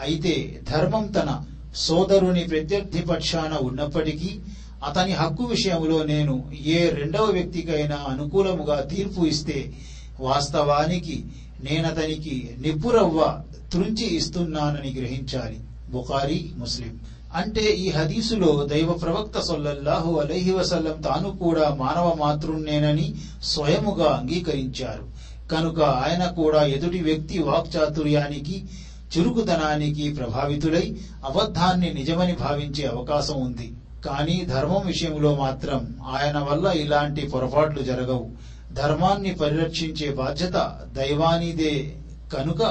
అయితే ధర్మం తన సోదరుని ప్రత్యర్థి పక్షాన ఉన్నప్పటికీ అతని హక్కు విషయంలో నేను ఏ రెండవ వ్యక్తికైనా అనుకూలముగా తీర్పు ఇస్తే వాస్తవానికి నేనతనికి నిప్పురవ్వ త్రుంచి ఇస్తున్నానని గ్రహించాలి. బుఖారీ ముస్లిం. అంటే ఈ హదీసులో దైవ ప్రవక్త సొల్లహు అలహి వసల్లం తాను కూడా మానవ మాతృన్నేనని స్వయముగా అంగీకరించారు. కనుక ఆయన కూడా ఎదుటి వ్యక్తి వాక్చాతుర్యానికి చురుకుదనానికి ప్రభావితులై అబద్ధాన్ని నిజమని భావించే అవకాశం ఉంది. కానీ ధర్మం విషయంలో మాత్రం ఆయన వల్ల ఇలాంటి పొరపాట్లు జరగవు. ధర్మాన్ని పరిరక్షించే బాధ్యత దైవానిదే. కనుక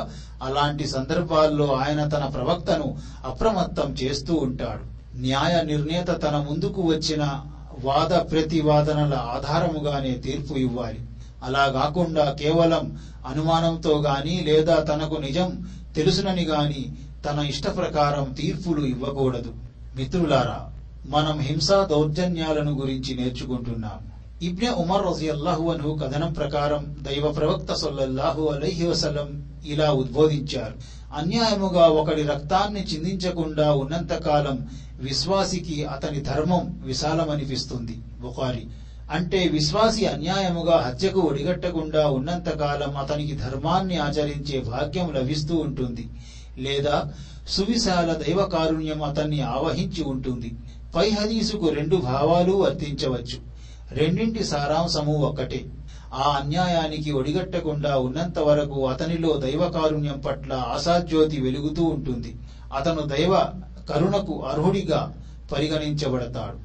అలాంటి సందర్భాల్లో ఆయన తన ప్రవక్తను అప్రమత్తం చేస్తూ ఉంటాడు. న్యాయ నిర్ణేత తన ముందుకు వచ్చిన వాద ప్రతివాదనల ఆధారముగానే తీర్పు ఇవ్వాలి. అలా కాకుండా కేవలం అనుమానంతో గాని లేదా తనకు నిజం తెలుసునని గాని తన ఇష్ట ప్రకారం తీర్పులు ఇవ్వకూడదు. మిత్రులారా మనం హింసా దౌర్జన్యాలను గురించి నేర్చుకుంటున్నాం. ఇబ్నె ఉమర్ రజియల్లాహు కథనం ప్రకారం దైవ ప్రవక్త సొల్లల్లాహు అలైహి వసలం ఇలా ఉద్బోధించారు. అన్యాయముగా ఒకడి రక్తాన్ని చిందించకుండా ఉన్నంతకాలం విశ్వాసికి అతని ధర్మం విశాలమనిపిస్తుంది. బుఖారి. అంటే విశ్వాసి అన్యాయముగా హత్యకు ఒడిగట్టకుండా ఉన్నంతకాలం అతనికి ధర్మాన్ని ఆచరించే భాగ్యం లభిస్తూ ఉంటుంది. లేదా సువిశాల దైవ కారుణ్యం అతన్ని ఆవహించి ఉంటుంది. పై హదీసుకు రెండు భావాలు వర్తించవచ్చు. రెండింటి సారాంశము ఒక్కటే. ఆ అన్యాయానికి ఒడిగట్టకుండా ఉన్నంత వరకు అతనిలో దైవ కారుణ్యం పట్ల ఆశాజ్యోతి వెలుగుతూ ఉంటుంది. అతను దైవ కరుణకు అర్హుడిగా పరిగణించబడతాడు.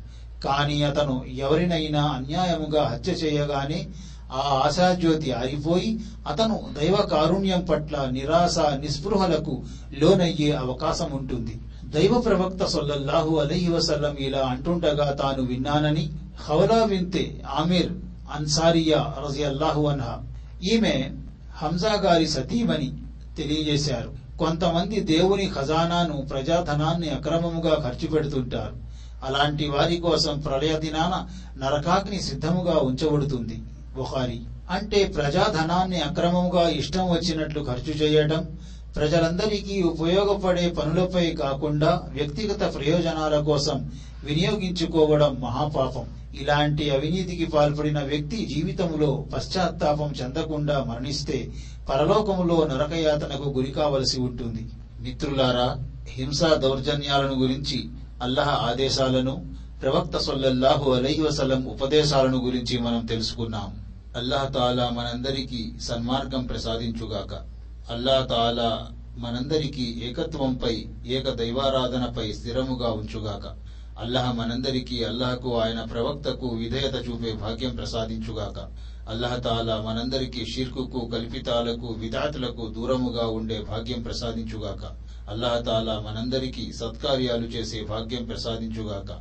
కాని అతను ఎవరినైనా అన్యాయముగా హత్య చేయగానే ఆ ఆశాజ్యోతి ఆరిపోయి అతను దైవ కారుణ్యం పట్ల నిరాశ నిస్పృహలకు లోనయ్యే అవకాశం ఉంటుంది దైవ ప్రవక్త సొల్లహు అలహి వసల్లం ఇలా అంటుండగా తాను విన్నానని హవలా వింతే ఆమిర్ అన్సారియా రజియల్లాహు అన్హా. ఈమె హంజా గారి సతీమని తెలియజేశారు. కొంతమంది దేవుని ఖజానాను ప్రజాధనాన్ని అక్రమముగా ఖర్చు పెడుతుంటారు. అలాంటి వారి కోసం ప్రళయ దినాన నరకాగ్ని సిద్ధముగా ఉంచబడుతుంది. బుఖారి. అంటే ప్రజాధనాన్ని అక్రమముగా ఇష్టం వచ్చినట్లు ఖర్చు చేయడం ప్రజలందరికీ ఉపయోగపడే పనులపై కాకుండా వ్యక్తిగత ప్రయోజనాల కోసం వినియోగించుకోవడం మహాపాపం. ఇలాంటి అవినీతికి పాల్పడిన వ్యక్తి జీవితంలో పశ్చాత్తాపం చెందకుండా మరణిస్తే పరలోకములో నరకయాతనకు గురి కావలసి ఉంటుంది. మిత్రులారా హింసా దౌర్జన్యాలను గురించి అల్లహ ఆదేశాలను ప్రవక్త సొల్లల్లాహు అలహి వసలం ఉపదేశాలను గురించి మనం తెలుసుకున్నాం. అల్లాహ్ తాలా మనందరికీ సన్మార్గం ప్రసాదించుగాక. అల్లాహ్ తాలా మనందరికీ ఏకత్వంపై ఏక దైవారాధనపై స్థిరముగా ఉంచుగాక. అల్లహ మనందరికీ అల్లహకు ఆయన ప్రవక్తకు విధేయత చూపే భాగ్యం ప్రసాదించుగాక. అల్లహతాలా మనందరికీ షిర్కుకు కల్పితాలకు విధాతులకు దూరముగా ఉండే భాగ్యం ప్రసాదించుగాక. అల్లహతాలా మనందరికీ సత్కార్యాలు చేసే భాగ్యం ప్రసాదించుగాక.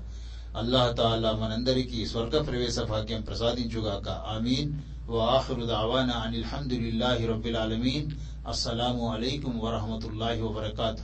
అల్లాహతాలా మనందరికీ స్వర్గ ప్రవేశ భాగ్యం ప్రసాదించుగాక. ఆమీన్. وآخر دعوانا عن الحمد لله رب العالمين السلام عليكم ورحمة الله وبركاته